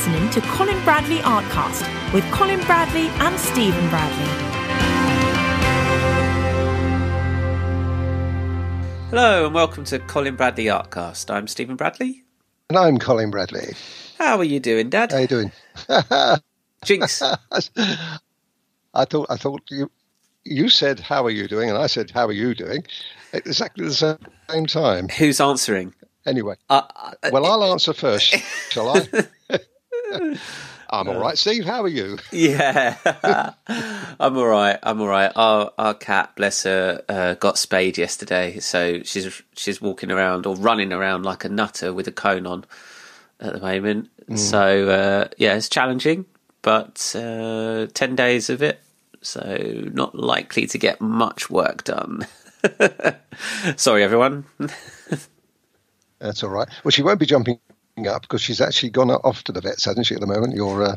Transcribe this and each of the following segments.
listening to Colin Bradley Artcast with Colin Bradley and Stephen Bradley. Hello and welcome to Colin Bradley Artcast. I'm Stephen Bradley. And I'm Colin Bradley. How are you doing, Dad? How are you doing? Jinx. I thought I thought you you said how are you doing, and I said how are you doing, at exactly the same time. Who's answering? Anyway, Uh, well, I'll answer first, shall I? I'm all right, Steve. How are you? Yeah, I'm all right. I'm all right. Our our cat, bless her, uh, got spayed yesterday, so she's she's walking around or running around like a nutter with a cone on at the moment. So uh, yeah, it's challenging, but uh, ten days of it, so not likely to get much work done. Sorry, everyone. That's all right. Well, she won't be jumping up because she's actually gone off to the vets, hasn't she? At the moment, your uh,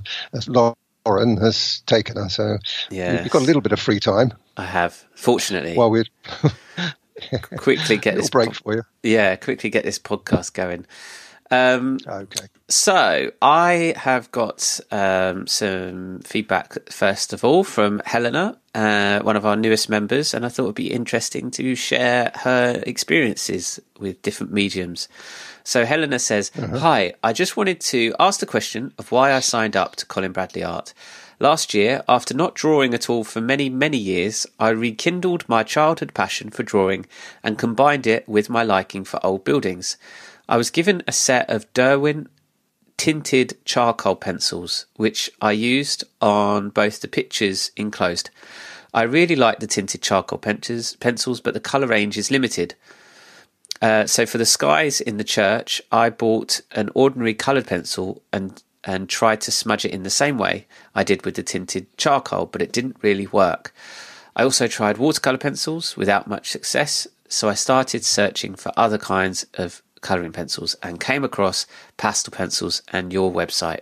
Lauren has taken her, so Yes. you've got a little bit of free time I have, fortunately, while we're quickly get this break po- for you. yeah, quickly get this podcast going. Um, Okay. so I have got um, some feedback first of all from Helena, uh, one of our newest members, and I thought it would be interesting to share her experiences with different mediums. So Helena says, uh-huh. "Hi, I just wanted to ask the question of why I signed up to Colin Bradley Art." Last year, after not drawing at all for many, many years, I rekindled my childhood passion for drawing and combined it with my liking for old buildings. I was given a set of Derwent tinted charcoal pencils, which I used on both the pictures enclosed. I really like the tinted charcoal pencils, pencils but the colour range is limited. Uh, so for the skies in the church, I bought an ordinary coloured pencil and and tried to smudge it in the same way I did with the tinted charcoal, but it didn't really work. I also tried watercolour pencils without much success, so I started searching for other kinds of colouring pencils and came across pastel pencils and your website.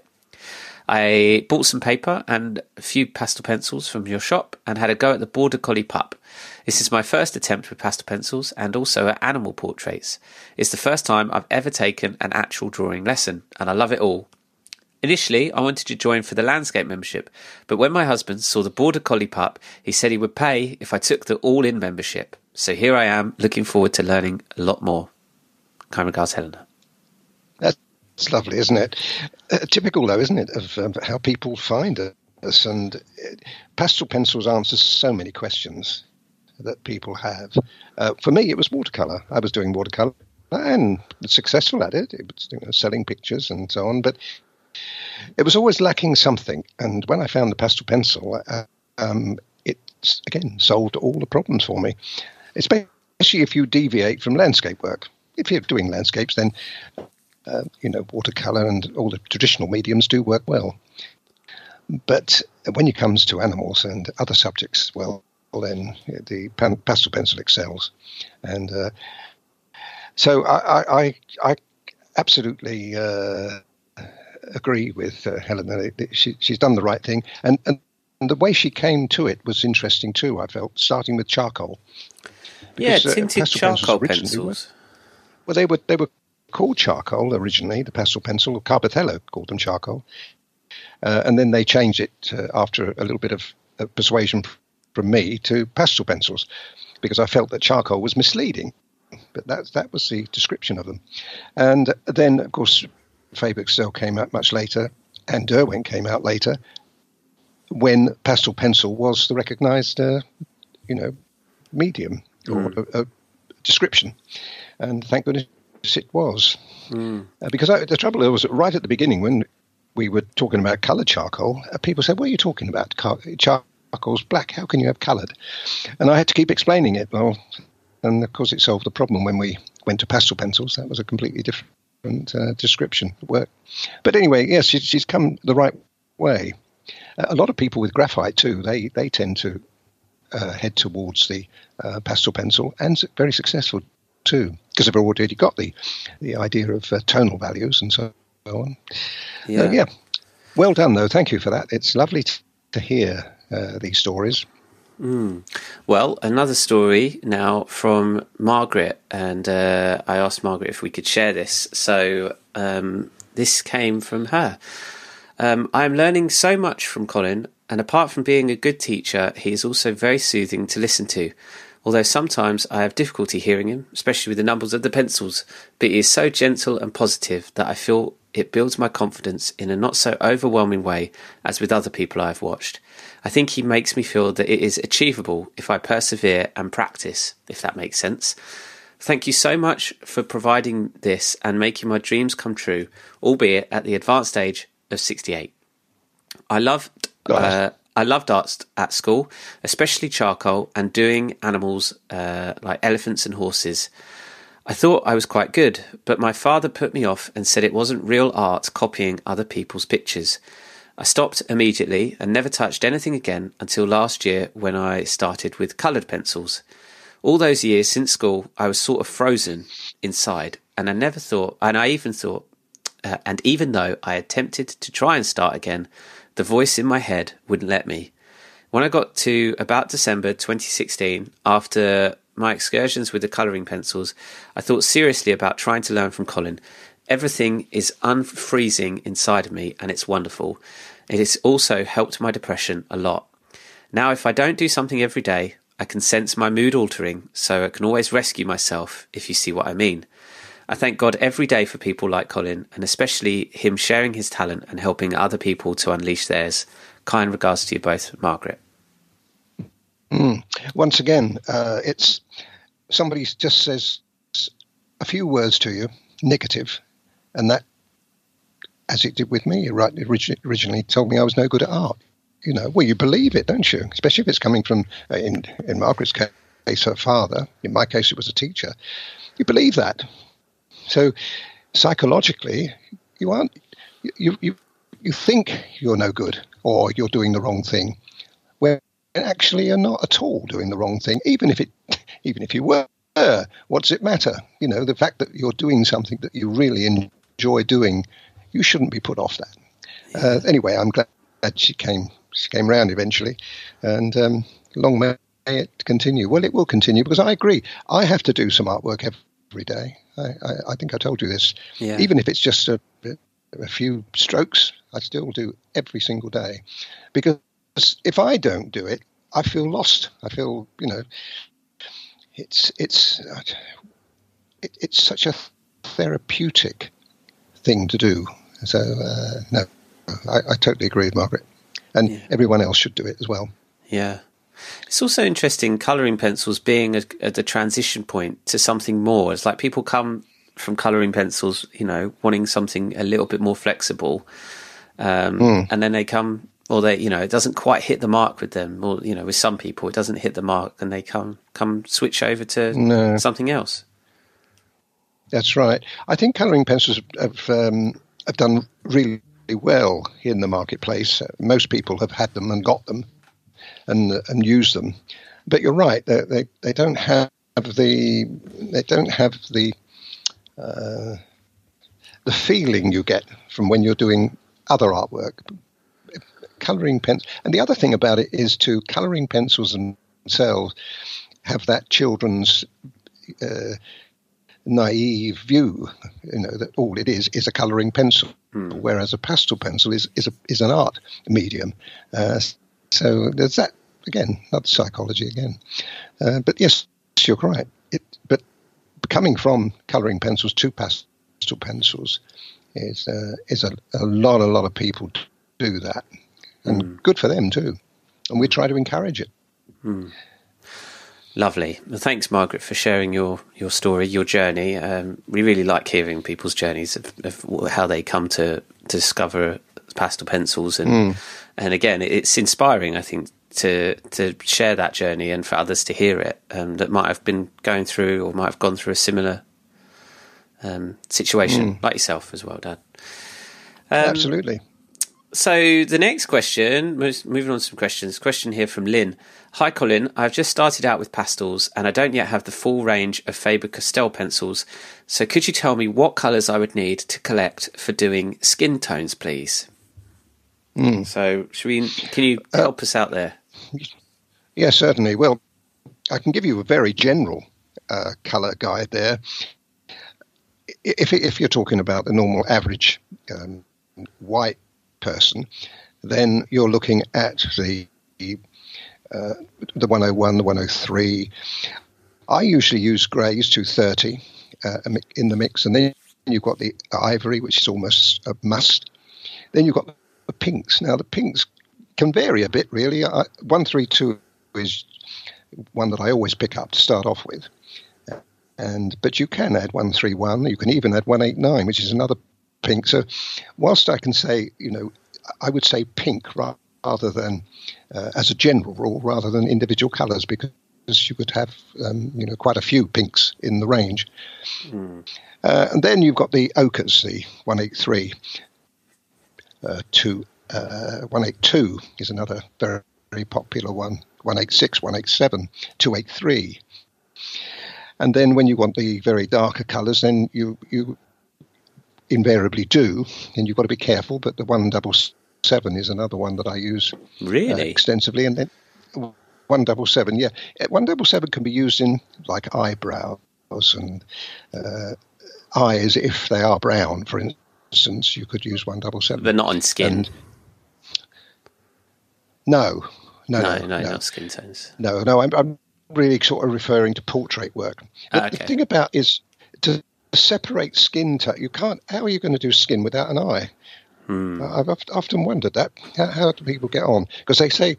I bought some paper and a few pastel pencils from your shop and had a go at the Border Collie pup. This is my first attempt with pastel pencils and also at animal portraits. It's the first time I've ever taken an actual drawing lesson and I love it all. Initially, I wanted to join for the landscape membership, but when my husband saw the Border Collie pup, he said he would pay if I took the all in membership. So here I am, looking forward to learning a lot more. Kind regards, Helena. That's lovely, isn't it? Uh, typical, though, isn't it, of um, how people find us? And uh, pastel pencils answer so many questions that people have. Uh, for me, it was watercolor. I was doing watercolor and successful at it. It was you know, selling pictures and so on, but it was always lacking something. And when I found the pastel pencil, uh, um, it again solved all the problems for me, especially if you deviate from landscape work. If you're doing landscapes, then uh, you know, watercolor and all the traditional mediums do work well. But when it comes to animals and other subjects, well, then the pastel pencil excels. And uh, so I, I, I, I absolutely uh, agree with uh, Helena. She, she's done the right thing. And, and, the way she came to it was interesting too, I felt, starting with charcoal. Yeah, Because, uh, tinted pencils charcoal pencils. well, they were they were called charcoal originally. The pastel pencil, CarbOthello called them charcoal, uh, and then they changed it uh, after a little bit of uh, persuasion from me to pastel pencils, because I felt that charcoal was misleading. But that that was the description of them, and then of course Faber Castell came out much later, and Derwent came out later, when pastel pencil was the recognised, uh, you know, medium or a, a description, and thank goodness it was. Uh, because I, the trouble was right at the beginning when we were talking about coloured charcoal, uh, people said, "What are you talking about? Car- charcoal's black. How can you have coloured? And I had to keep explaining it. Well, and of course it solved the problem when we went to pastel pencils. That was a completely different uh, description of work. But anyway, yes, she, she's come the right way. A lot of people with graphite too, they they tend to uh, head towards the uh, pastel pencil and very successful too because they've already got the the idea of uh, tonal values and so on. Yeah. Yeah. Well done though. Thank you for that. It's lovely to hear uh, these stories. Well, another story now from Margaret, and uh, I asked Margaret if we could share this. So um, this came from her. Um, I am learning so much from Colin, and apart from being a good teacher, he is also very soothing to listen to. Although sometimes I have difficulty hearing him, especially with the numbers of the pencils, but he is so gentle and positive that I feel it builds my confidence in a not so overwhelming way as with other people I have watched. I think he makes me feel that it is achievable if I persevere and practice, if that makes sense. Thank you so much for providing this and making my dreams come true, albeit at the advanced age of 68. I loved uh, I loved art at school, especially charcoal and doing animals uh, like elephants and horses. I thought I was quite good, but my father put me off and said it wasn't real art copying other people's pictures. I stopped immediately and never touched anything again until last year when I started with coloured pencils. All those years since school, I was sort of frozen inside, and I never thought, and I even thought, uh, and even though I attempted to try and start again, the voice in my head wouldn't let me. When I got to about December 2016, after my excursions with the colouring pencils, I thought seriously about trying to learn from Colin. Everything is unfreezing inside of me, and it's wonderful. It has also helped my depression a lot. Now, if I don't do something every day, I can sense my mood altering, so I can always rescue myself, if you see what I mean. I thank God every day for people like Colin, and especially him sharing his talent and helping other people to unleash theirs. Kind regards to you both, Margaret. Mm. Once again, uh, it's somebody just says a few words to you, negative, and that, as it did with me, right, originally told me I was no good at art. You know, well, you believe it, don't you? Especially if it's coming from, uh, in in Margaret's case, her father. In my case, it was a teacher. You believe that, so psychologically, you aren't you you you think you're no good or you're doing the wrong thing, when actually you're not at all doing the wrong thing. Even if it even if you were, what does it matter? You know, the fact that you're doing something that you really enjoy doing, you shouldn't be put off that. Uh, anyway, I'm glad she came she came round eventually, and um, long may it continue. Well, it will continue because I agree. I have to do some artwork every day. I, I, I think I told you this. Yeah. Even if it's just a, a few strokes, I still do every single day. Because if I don't do it, I feel lost. I feel, you know, it's it's it, it's such a therapeutic thing to do. So uh, no, I, I, totally agree with Margaret, and yeah. everyone else should do it as well. Yeah, it's also interesting colouring pencils being a, at the transition point to something more. It's like people come from colouring pencils, you know, wanting something a little bit more flexible, um, mm. and then they come, or they, you know, it doesn't quite hit the mark with them, or you know, with some people it doesn't hit the mark, and they come come switch over to no. something else. That's right. I think colouring pencils have um, have done really well in the marketplace. Most people have had them and got them and and use them. But you're right; they they, they don't have the they don't have the uh, the feeling you get from when you're doing other artwork. Coloring pens, and the other thing about it is to coloring pencils themselves have that children's uh, naive view, you know, that all it is is a colouring pencil, hmm. whereas a pastel pencil is is a, is an art medium. Uh, so there's that again, not psychology again. Uh, but yes, you're right. It, but coming from colouring pencils to pastel pencils is uh, is a, a, lot, a lot of people do that, and mm. good for them too. And we try to encourage it. Mm. Lovely. Well, thanks, Margaret, for sharing your, your story, your journey. Um, we really like hearing people's journeys of, of, how they come to, to discover pastel pencils, and mm. and again, it's inspiring. I think to to share that journey and for others to hear it um, that might have been going through or might have gone through a similar um, situation mm. like yourself as well, Dad. Um, Absolutely. So the next question, moving on to some questions. Question here from Lynn. Hi, Colin. I've just started out with pastels and I don't yet have the full range of Faber-Castell pencils. So could you tell me what colours I would need to collect for doing skin tones, please? Mm. So, should we? Can you uh, help uh, us out there? Yeah, certainly. Well, I can give you a very general uh, color guide there. If, if you're talking about the normal average um, white person, then you're looking at the uh, the 101, the 103. I usually use greys 230 uh, in the mix, and then you've got the ivory, which is almost a must. Then you've got the pinks. Now the pinks can vary a bit, really. I, 132 is one that I always pick up to start off with. And but you can add 131. You can even add 189, which is another pink. So whilst I can say, you know, I would say pink rather than uh, as a general rule, rather than individual colours, because you could have, um, you know, quite a few pinks in the range. Mm. Uh, and then you've got the ochres, the 183. Uh, to, uh, 182 is another very, very popular one. 186, 187, 283. And then when you want the very darker colours, then you, you invariably do, and you've got to be careful. But the 177 is another one that I use uh, really uh, extensively. And then 177, yeah. 177 can be used in like eyebrows and uh, eyes if they are brown, for instance. You could use 177. But not on skin. And no, no, no, no, no, not skin tones. No, no, I'm, I'm really sort of referring to portrait work. Ah, okay. The thing about is to separate skin. To, you can't. How are you going to do skin without an eye? Hmm. I've often wondered that. How, how do people get on? Because they say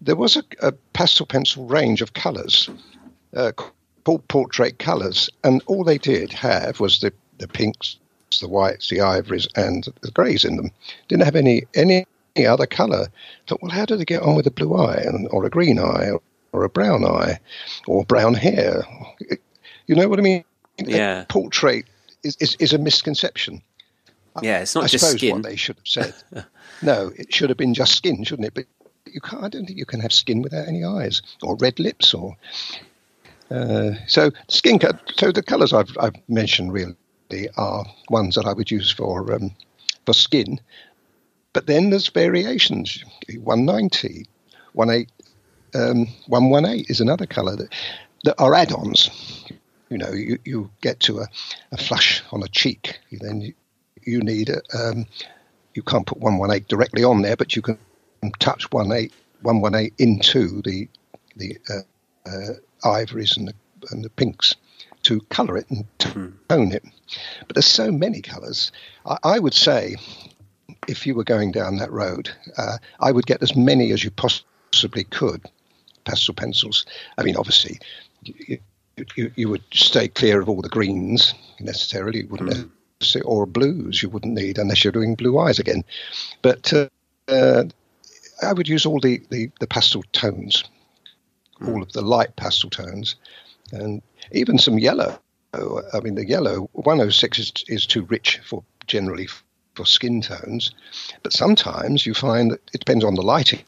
there was a, a pastel pencil range of colours uh, called portrait colours, and all they did have was the, the pinks, the whites, the ivories, and the greys in them. Didn't have any any, other colour. Thought, well, how do they get on with a blue eye and, or a green eye or, or a brown eye or brown hair? You know what I mean? Yeah. A portrait is, is, is a misconception. Yeah, it's not I just suppose skin. what they should have said. no, it should have been just skin, shouldn't it? But you can't. I don't think you can have skin without any eyes or red lips or. Uh, so skin. So the colours I've, I've mentioned really are ones that I would use for um, for skin, but then there's variations. 190, 18, um, 118 is another colour that, that are add-ons. You know, you, you get to a, a flush on a cheek, then you, you need a, um, you can't put 118 directly on there, but you can touch 118 into the the uh, uh, ivories and the, and the pinks to colour it and hmm. tone it. But there's so many colours. I, I, would say if you were going down that road, uh, I would get as many as you possibly could pastel pencils. I mean, obviously, you, you, you would stay clear of all the greens necessarily. You wouldn't mm. necessarily, or blues you wouldn't need unless you're doing blue eyes again. But uh, uh, I would use all the, the, the pastel tones, mm. all of the light pastel tones, and even some yellow. I mean, the yellow 106 is, is too rich for generally for skin tones, but sometimes you find that it depends on the lighting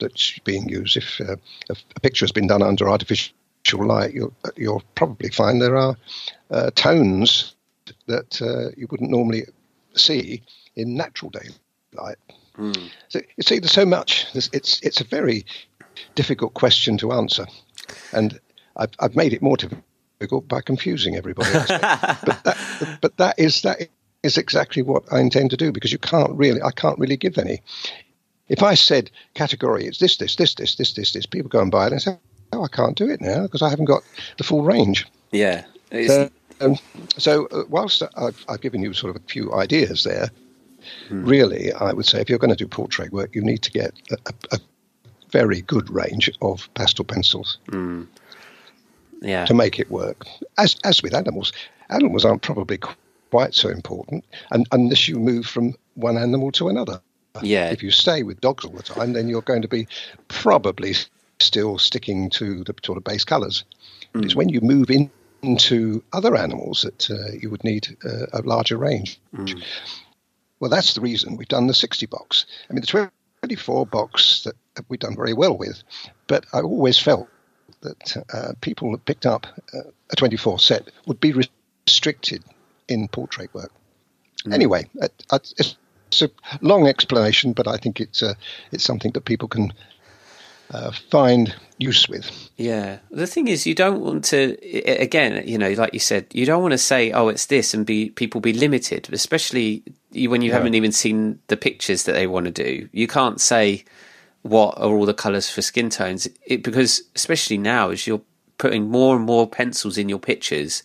that's being used. If, uh, if a picture has been done under artificial light, you'll, you'll probably find there are uh, tones that uh, you wouldn't normally see in natural daylight. Mm. So you see, there's so much. It's it's a very difficult question to answer, and I've, I've made it more difficult by confusing everybody. but, that, but that is that is exactly what I intend to do because you can't really, I can't really give any. If I said category, it's this, this, this, this, this, this, this, people go and buy it and say, oh, I can't do it now because I haven't got the full range. Yeah. Uh, um, so uh, whilst I've, I've, given you sort of a few ideas there, hmm. really, I would say if you're going to do portrait work, you need to get a, a, a very good range of pastel pencils. Hmm. Yeah. To make it work, as as with animals, animals aren't probably quite so important, and unless you move from one animal to another. Yeah. If you stay with dogs all the time, then you're going to be probably still sticking to the sort of base colours. Mm. It's when you move in, into other animals that uh, you would need uh, a larger range. Mm. Well, that's the reason we've done the 60 box. I mean, the 24 box that we've done very well with, but I always felt that uh, people that picked up uh, a 24 set would be restricted in portrait work. Mm. Anyway, it's, it's a long explanation, but I think it's uh, it's something that people can uh, find use with. Yeah. The thing is, you don't want to, again, you know, like you said, you don't want to say, oh, it's this and be people be limited, especially when you haven't even seen the pictures that they want to do. You can't say what are all the colours for skin tones it, because, especially now, as you're putting more and more pencils in your pictures,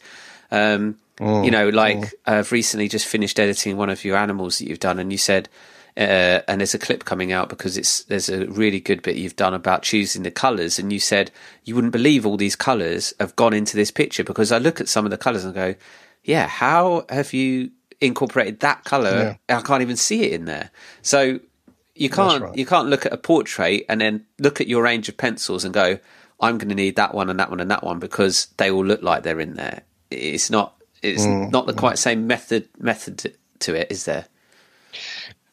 um, mm, you know, like mm. I've recently just finished editing one of your animals that you've done, and you said, uh, and there's a clip coming out because it's there's a really good bit you've done about choosing the colours, and you said you wouldn't believe all these colours have gone into this picture because I look at some of the colours and go, yeah, how have you incorporated that colour? Yeah. I can't even see it in there. So you can't right. you can't look at a portrait and then look at your range of pencils and go, I'm going to need that one and that one and that one because they all look like they're in there. It's not it's mm. not the quite same method method to it, is there?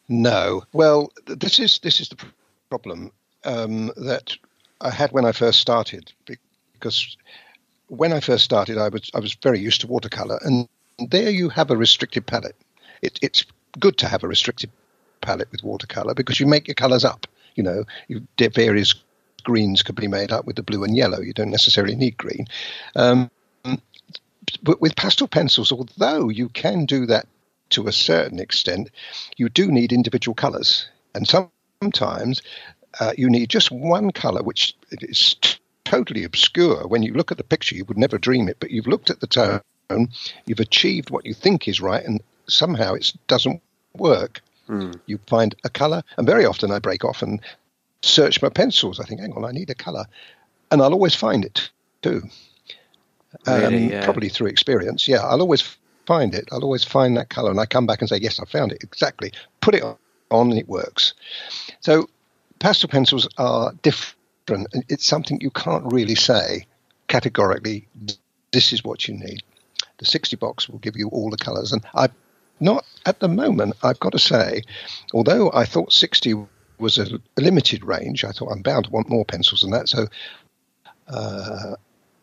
No. Well, this is this is the problem um, that I had when I first started because when I first started, I was I was very used to watercolor, and there you have a restricted palette. It, it's good to have a restricted palette with watercolor because you make your colors up. You know, you, various greens could be made up with the blue and yellow. You don't necessarily need green. Um, but with pastel pencils, although you can do that to a certain extent, you do need individual colors. And sometimes uh, you need just one color, which is t- totally obscure. When you look at the picture, you would never dream it, but you've looked at the tone, you've achieved what you think is right, and somehow it doesn't work. Mm. You find a color, and very often I break off and search my pencils. I think, hang on, I need a color. And I'll always find it too. Really, um, yeah. Probably through experience. Yeah, I'll always find it. I'll always find that color, and I come back and say, "Yes, I found it exactly." Put it on, and it works. So, pastel pencils are different. It's something you can't really say categorically. This is what you need. The 60 box will give you all the colors, and I, not at the moment. I've got to say, although I thought 60 was a, a limited range, I thought I'm bound to want more pencils than that. So. Uh,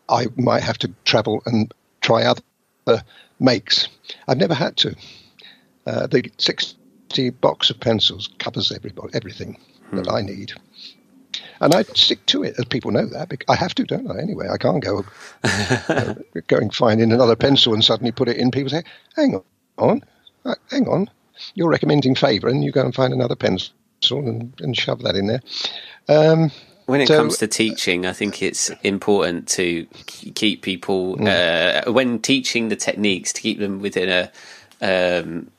I might have to travel and try other makes. I've never had to. Uh, the 60 box of pencils covers everybody, everything hmm. that I need. And I stick to it, as people know that. I have to, don't I? Anyway, I can't go uh, going finding another pencil and suddenly put it in. People say, "Hang on, hang on, you're recommending Faber, and you go and find another pencil and, and shove that in there." Um, when it so, comes to teaching, I think it's important to keep people mm. uh, when teaching the techniques to keep them within a um,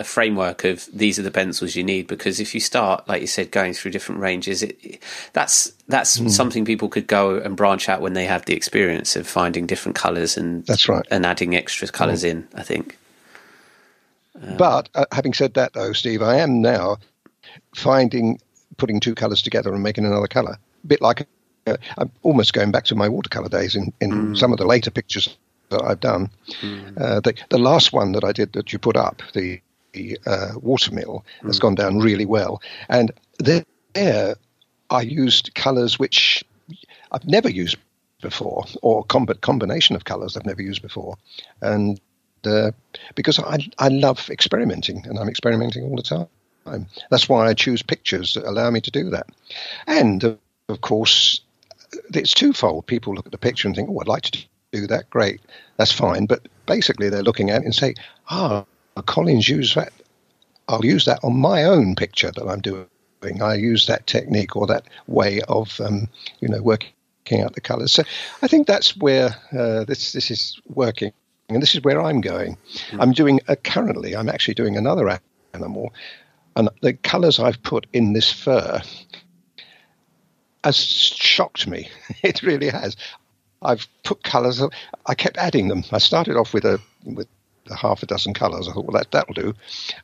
a framework of these are the pencils you need. Because if you start, like you said, going through different ranges, it, that's that's mm. something people could go and branch out when they have the experience of finding different colours and that's right, and adding extra colours mm. in. I think. Um, but uh, having said that, though, Steve, I am now finding putting two colours together and making another colour A bit like uh, I'm almost going back to my watercolor days in, in mm. some of the later pictures that I've done. Mm. Uh, the, the last one that I did that you put up, the, the uh, watermill, mm. has gone down really well. And there, there I used colors which I've never used before, or comb- combination of colors I've never used before. And uh, because I, I love experimenting, and I'm experimenting all the time. That's why I choose pictures that allow me to do that. And of course, it's twofold. People look at the picture and think, "Oh, I'd like to do that. Great, that's fine." But basically, they're looking at it and say, "Ah, Colin's used that. I'll use that on my own picture that I'm doing. I use that technique or that way of, um, you know, working out the colours." So I think that's where uh, this this is working, and this is where I'm going. Mm. I'm doing uh, currently. I'm actually doing another animal, and the colours I've put in this fur has shocked me. It really has. I've put colours. I kept adding them. I started off with a with a half a dozen colours. I thought, well, that that'll do.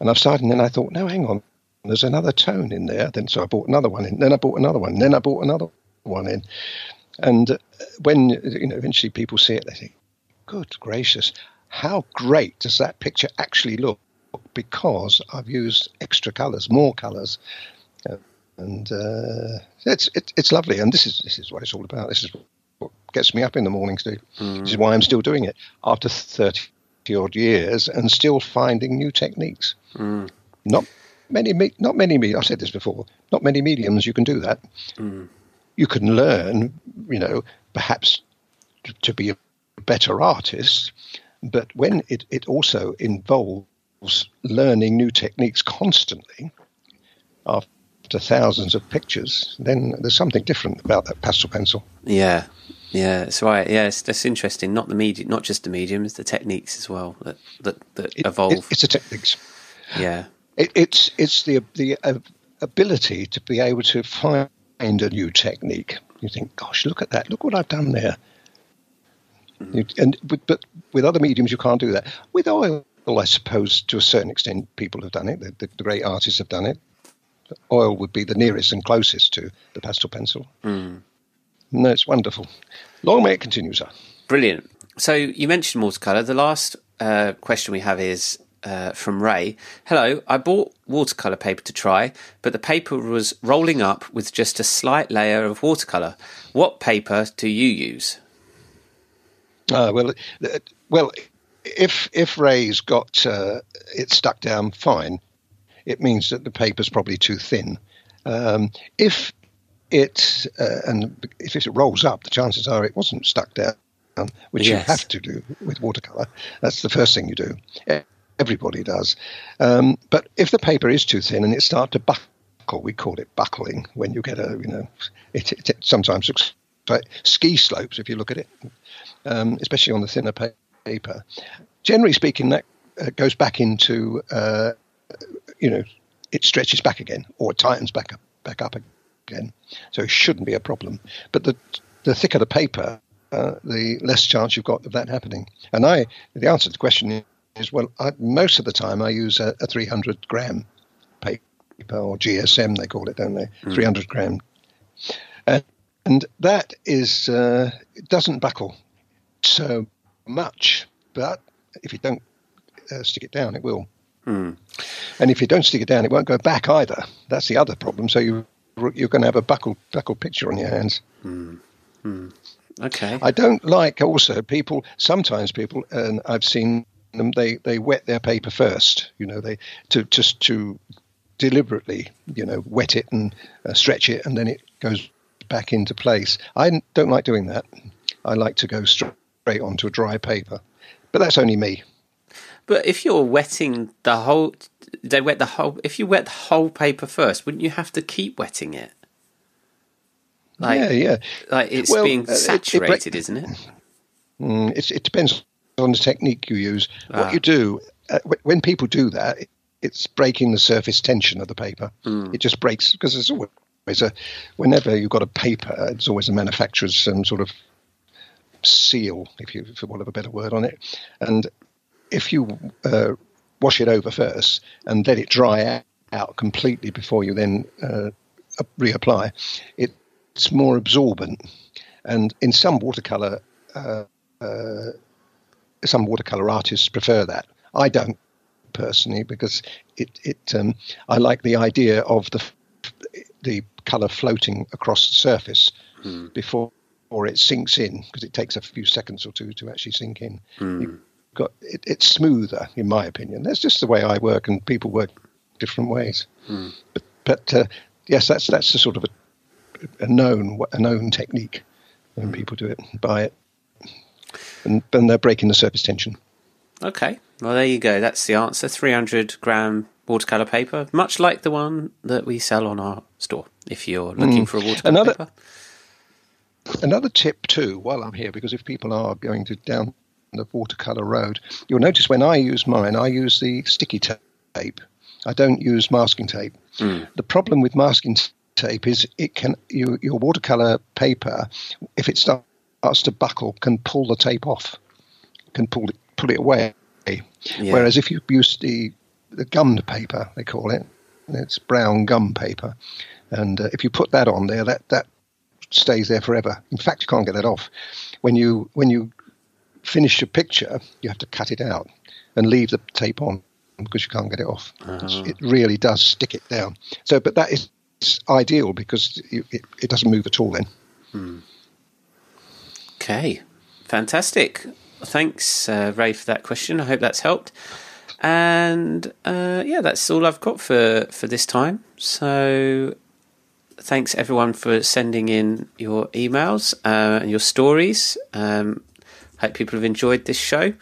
And I've started, and then I thought, no, hang on. There's another tone in there. Then so I bought another one in. Then I bought another one. Then I bought another one in. And uh, when you know, eventually people see it, they think, good gracious, how great does that picture actually look? Because I've used extra colours, more colours. Uh, and uh, it's it, it's lovely. And this is this is what it's all about. This is what gets me up in the morning, Steve. Mm. This is why I'm still doing it after thirty odd years and still finding new techniques. Mm. Not many, not many. I've said this before. Not many mediums you can do that. Mm. you can learn, you know, perhaps to, to be a better artists, but when it, it also involves learning new techniques constantly after thousands of pictures, then there's something different about that pastel pencil. Yeah, yeah, that's right. Yeah, it's, that's interesting. Not the medium, not just the medium, it's the techniques as well that that, that It- evolve. it- it's the techniques. yeah, It, it's it's the the uh, ability to be able to find a new technique. You think, gosh, look at that! Look what I've done there. You- and but, but with other mediums, you can't do that. With oil, I suppose to a certain extent, people have done it. The, the, the great artists have done it. Oil would be the nearest and closest to the pastel pencil. No, it's wonderful. Long may it continue, sir. brilliant. So you mentioned watercolor. The last uh, question we have is uh, from Ray. Hello, I bought watercolor paper to try, but the paper was rolling up with just a slight layer of watercolor. What paper do you use? Ah, well, uh, well, if if Ray's got uh, it stuck down fine, it means that the paper's probably too thin. Um, if it uh, and if it rolls up, the chances are it wasn't stuck down, which you have to do with watercolor. That's the first thing you do. Everybody does. Um, but if the paper is too thin and it starts to buckle, we call it buckling when you get a you know, it, it, it sometimes looks ski slopes if you look at it um, especially on the thinner paper. Generally speaking, that uh, goes back into, uh, you know, it stretches back again or it tightens back up, back up again. So it shouldn't be a problem. But the the thicker the paper, uh, the less chance you've got of that happening. And I, the answer to the question is, well, I, most of the time I use a, a 300 gram paper or GSM they call it, don't they? 300 gram. Uh, and that is uh, it doesn't buckle so much, but if you don't uh, stick it down, it will. And if you don't stick it down, it won't go back either. That's the other problem. So you you're going to have a buckled buckled picture on your hands. Okay. I don't like also people. Sometimes people, and I've seen them. They they wet their paper first. You know, they to just to deliberately, you know, wet it and uh, stretch it, and then it goes back into place. I don't like doing that. I like to go straight onto a dry paper, but that's only me. But if you're wetting the whole, they wet the whole. If you wet the whole paper first, wouldn't you have to keep wetting it? Like, yeah, yeah. like it's Well, being uh, it- it saturated, isn't it? Mm, it's, it depends on the technique you use. Ah. What you do uh, when people do that, it, it's breaking the surface tension of the paper. It just breaks because there's always a whenever you've got a paper, it's always a manufacturer's um, sort of seal, if you for want of a better word on it. And if you uh, wash it over first and let it dry out, completely before you then uh, reapply, it's more absorbent. And in some watercolor, uh, uh, some watercolor artists prefer that. I don't personally because it, it um, I like the idea of the the color floating across the surface hmm. before or it sinks in because it takes a few seconds or two to actually sink in. Hmm. You've got it, it's smoother, in my opinion. That's just the way I work, and people work different ways. Hmm. But, but uh, yes, that's that's the sort of a, a known a known technique when people do it, by it, and then they're breaking the surface tension. Okay. Well, there you go. That's the answer. 300 gram watercolor paper, much like the one that we sell on our store. If you're looking mm. for a watercolor Another- paper. Another tip too, while I'm here, because if people are going to down the watercolor road, you'll notice when I use mine, I use the sticky tape. I don't use masking tape. Mm. The problem with masking tape is it can you, your watercolor paper, if it starts to buckle, can pull the tape off, can pull it pull it away. Yeah. Whereas if you use the the gummed paper, they call it, it's brown gum paper, and uh, if you put that on there, that that stays there forever. In fact, you can't get that off. When you when you finish your picture, you have to cut it out and leave the tape on because you can't get it off. It's- It really does stick it down. So, but that is ideal because you, it, it doesn't move at all then. Okay, fantastic. Thanks, uh, Ray, for that question. I hope that's helped. And uh, yeah, that's all I've got for for this time. So thanks everyone for sending in your emails uh, and your stories. Um, hope people have enjoyed this show.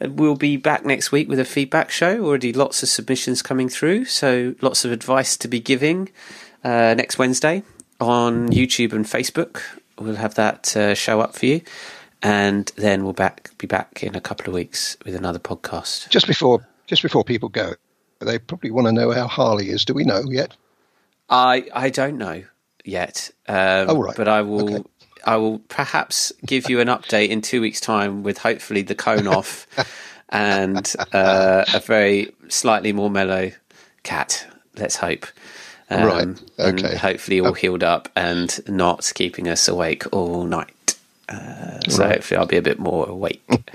Uh, We'll be back next week with a feedback show. Already lots of submissions coming through, so lots of advice to be giving uh, next Wednesday on YouTube and Facebook. We'll have that uh, show up for you, and then we'll back be back in a couple of weeks with another podcast. Just before just before people go, they probably want to know how Harley is. Do we know yet? I I don't know yet, um, Oh, right. but I will. Okay. I will perhaps give you an update in two weeks' time with hopefully the cone off and uh, a very slightly more mellow cat. Let's hope. Um, Right, and okay. hopefully all healed up and not keeping us awake all night. Uh, so Right. hopefully I'll be a bit more awake.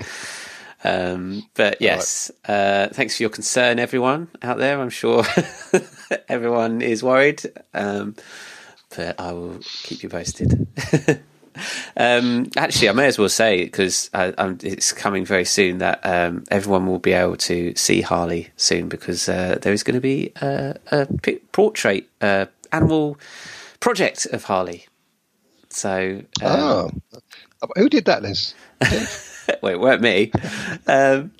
Um, but yes, uh, thanks for your concern, everyone out there. I'm sure everyone is worried, um, but I will keep you posted. um, actually, I may as well say because it's coming very soon that um, everyone will be able to see Harley soon because uh, there is going to be a, a portrait, uh, animal project of Harley. So, um, Oh, who did that, Liz? well, it weren't me. Um,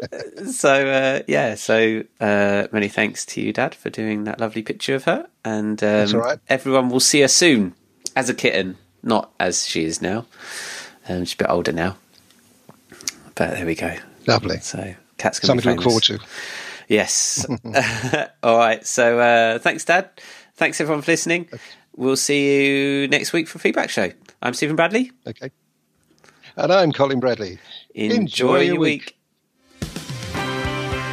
so uh, yeah, so uh, many thanks to you, Dad, for doing that lovely picture of her, and um, right. everyone will see her soon as a kitten, not as she is now. Um, she's a bit older now, but there we go. Lovely. So cat's going Something to look forward to. Yes. All right. So uh, thanks, Dad. Thanks everyone for listening. We'll see you next week for feedback show. I'm Stephen Bradley. Okay. And I'm Colin Bradley. Enjoy, your week.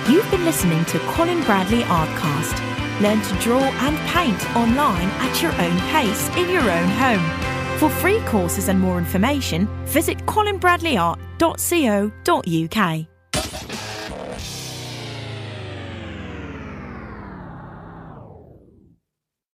You've been listening to Colin Bradley Artcast. Learn to draw and paint online at your own pace in your own home. For free courses and more information, visit colinbradleyart.co.uk.